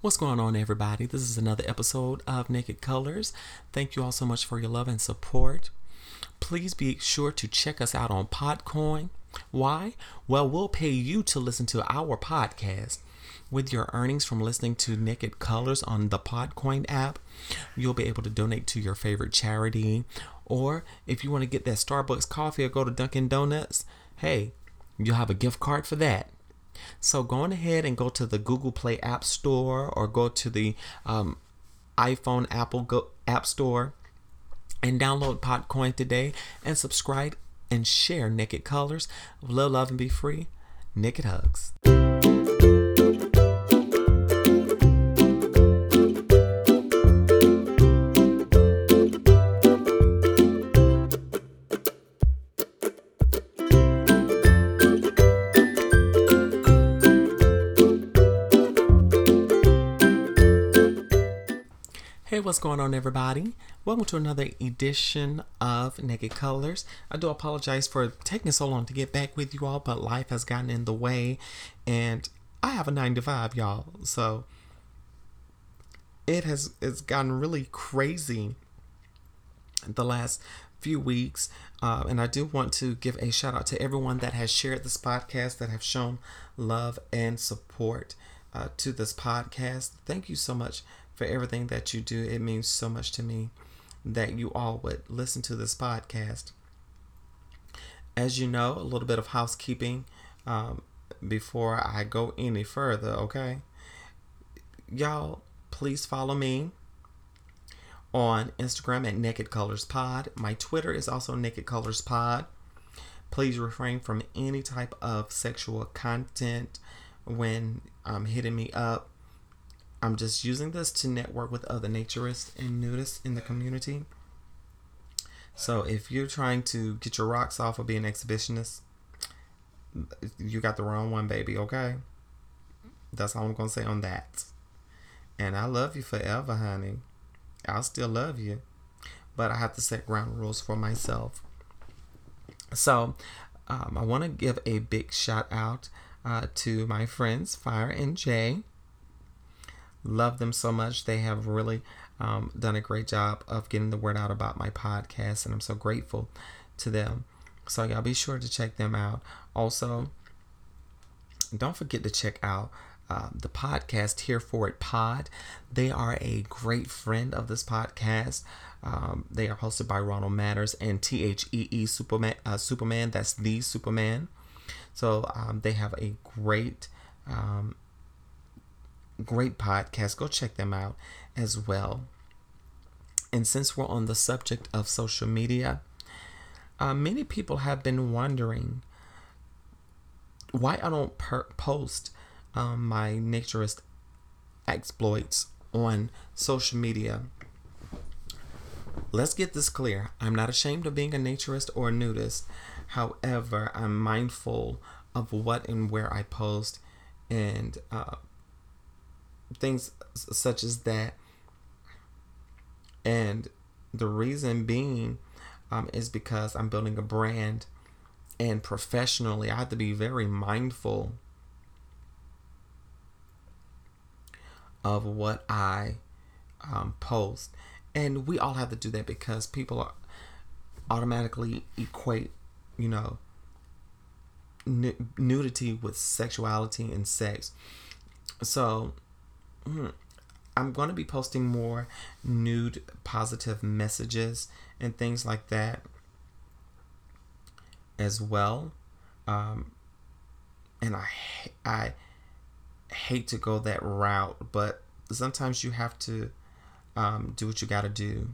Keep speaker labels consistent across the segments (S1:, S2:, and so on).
S1: What's going on, everybody? This is another episode of Naked Colors. Thank you all so much for your love and support. Please be sure to check us out on Podcoin. Why? Well, we'll pay you to listen to our podcast. With your earnings from listening to Naked Colors on the Podcoin app, you'll be able to donate to your favorite charity. Or if you want to get that Starbucks coffee or go to Dunkin' Donuts, hey, you'll have a gift card for that. So go on ahead and go to the Google Play App Store or go to the um, iPhone Apple Go- App Store and download Podcoin today and subscribe and share Naked Colors. Love, love, and be free. Naked Hugs. What's going on, everybody? Welcome to another edition of Naked Colors. I do apologize for taking so long to get back with you all, but life has gotten in the way, and I have a nine to five, y'all. So it has it's gotten really crazy the last few weeks, uh, and I do want to give a shout out to everyone that has shared this podcast, that have shown love and support uh, to this podcast. Thank you so much for everything that you do. It means so much to me that you all would listen to this podcast. As you know, a little bit of housekeeping um, before I go any further, okay? Y'all, please follow me on Instagram at Naked Colors Pod. My Twitter is also Naked Colors Pod. Please refrain from any type of sexual content when um, hitting me up I'm just using this to network with other naturists and nudists in the community. So if you're trying to get your rocks off or be an exhibitionist, you got the wrong one, baby, okay? That's all I'm going to say on that. And I love you forever, honey. I'll still love you. But I have to set ground rules for myself. So um, I want to give a big shout out uh, to my friends, Fire and Jay. Love them so much. They have really um, done a great job of getting the word out about my podcast, and I'm so grateful to them. So, y'all be sure to check them out. Also, don't forget to check out uh, the podcast Here For It Pod. They are a great friend of this podcast. Um, they are hosted by Ronald Matters and T H E E Superman. Uh, Superman. That's the Superman. So um, they have a great um, great podcast. Go check them out as well. And since we're on the subject of social media, uh, many people have been wondering why I don't per- post um, my naturist exploits on social media. Let's get this clear. I'm not ashamed of being a naturist or a nudist. However, I'm mindful of what and where I post and uh, things such as that. And the reason being um, is because I'm building a brand and professionally, I have to be very mindful of what I um, post. And we all have to do that because people automatically equate, you know, nudity with sexuality and sex. So. I'm going to be posting more nude positive messages and things like that as well. Um, and I I hate to go that route, but sometimes you have to um, do what you got to do,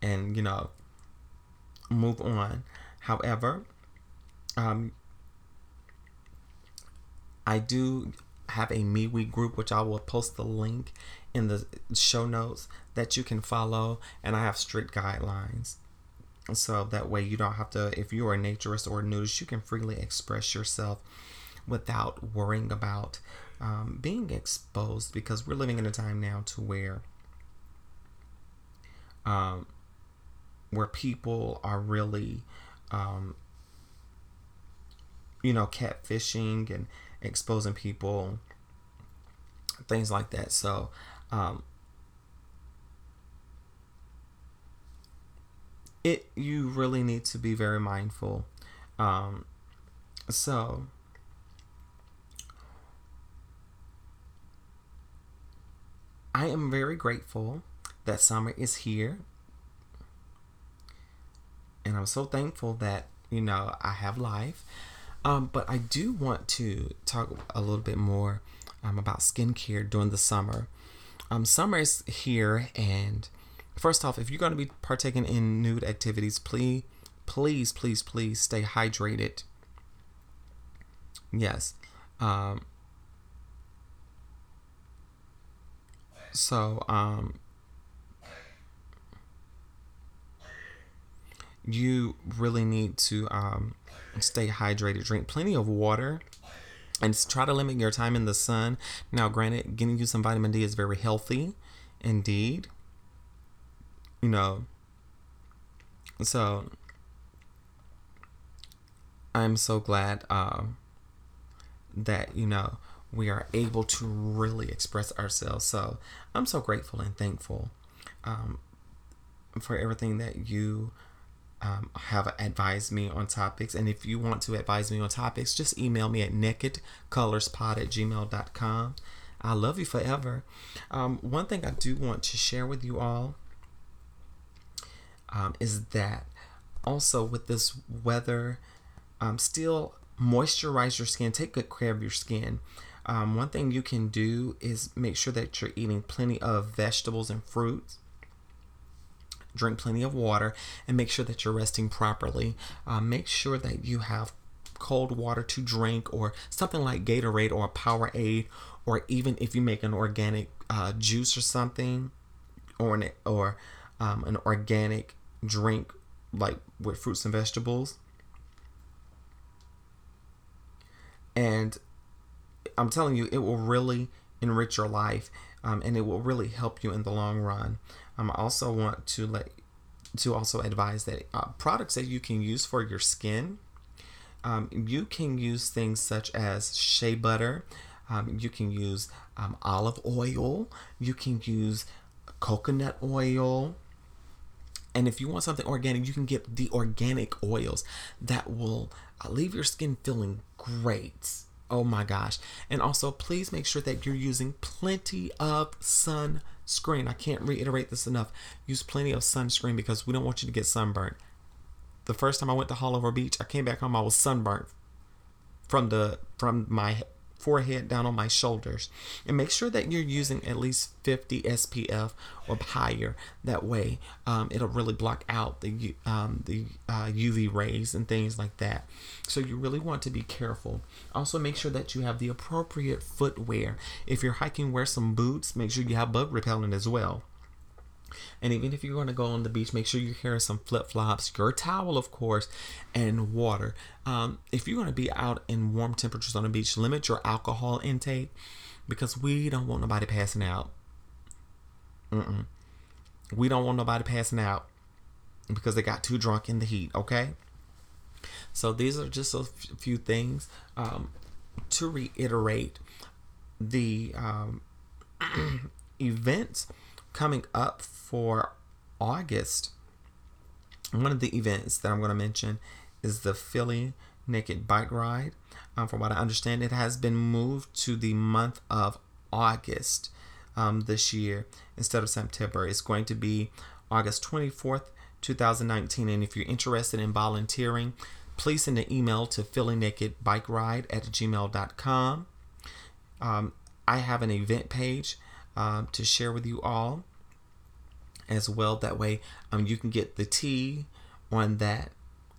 S1: and you know move on. However, um, I do have a MeWe group, which I will post the link in the show notes that you can follow, and I have strict guidelines. So that way you don't have to, if you are a naturist or a nudist, you can freely express yourself without worrying about um, being exposed because we're living in a time now to where um, where people are really um, you know catfishing and exposing people things like that. So, um, it you really need to be very mindful. Um, so I am very grateful that summer is here. And I'm so thankful that, you know, I have life. Um, but I do want to talk a little bit more um, about skincare during the summer. Um, summer is here, and first off, if you're going to be partaking in nude activities, please, please, please, please stay hydrated. Yes. Um, so, you really need to um, stay hydrated, drink plenty of water, and try to limit your time in the sun. Now, granted, getting you some vitamin D is very healthy indeed. You know, so I'm so glad um, that, you know, we are able to really express ourselves. So I'm so grateful and thankful um, for everything that you um, have advised me on topics. And if you want to advise me on topics, just email me at nakedcolorspod at gmail.com. I love you forever. Um, one thing I do want to share with you all um, is that also with this weather, um, still moisturize your skin, take good care of your skin. Um, one thing you can do is make sure that you're eating plenty of vegetables and fruits drink plenty of water, and make sure that you're resting properly. Uh, make sure that you have cold water to drink or something like Gatorade or Powerade, or even if you make an organic uh, juice or something, or an, or um, an organic drink like with fruits and vegetables. And I'm telling you, it will really enrich your life um, and it will really help you in the long run. Um, I also want to let to also advise that uh, products that you can use for your skin, um, you can use things such as shea butter. Um, you can use um, olive oil. You can use coconut oil. And if you want something organic, you can get the organic oils that will uh, leave your skin feeling great. Oh my gosh. And also, please make sure that you're using plenty of sunscreen. I can't reiterate this enough. Use plenty of sunscreen because we don't want you to get sunburned. The first time I went to Haulover Beach, I came back home, I was sunburnt from the from my forehead down on my shoulders. And make sure that you're using at least 50 SPF or higher. That way, um, it'll really block out the um, the uh, UV rays and things like that. So you really want to be careful. Also, make sure that you have the appropriate footwear. If you're hiking, wear some boots. Make sure you have bug repellent as well. And even if you're going to go on the beach, make sure you carry some flip flops, your towel, of course, and water. Um, if you're going to be out in warm temperatures on the beach, limit your alcohol intake because we don't want nobody passing out. Mm-mm. We don't want nobody passing out because they got too drunk in the heat, okay? So these are just a few things um, to reiterate the um, events coming up for August, one of the events that I'm going to mention is the Philly Naked Bike Ride. Um, from what I understand, it has been moved to the month of August um, this year instead of September. It's going to be August 24th, 2019. And if you're interested in volunteering, please send an email to Philly Naked Bike Ride at gmail.com. Um, I have an event page um, to share with you all as well. That way, um, you can get the tea on that.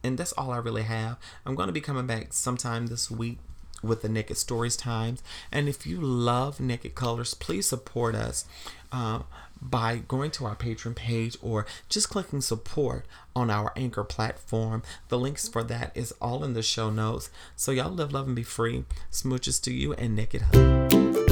S1: And that's all I really have. I'm going to be coming back sometime this week with the Naked Stories Times. And if you love Naked Colors, please support us uh, by going to our Patreon page or just clicking support on our Anchor platform. The links for that is all in the show notes. So y'all live, love, and be free. Smooches to you and Naked Hug.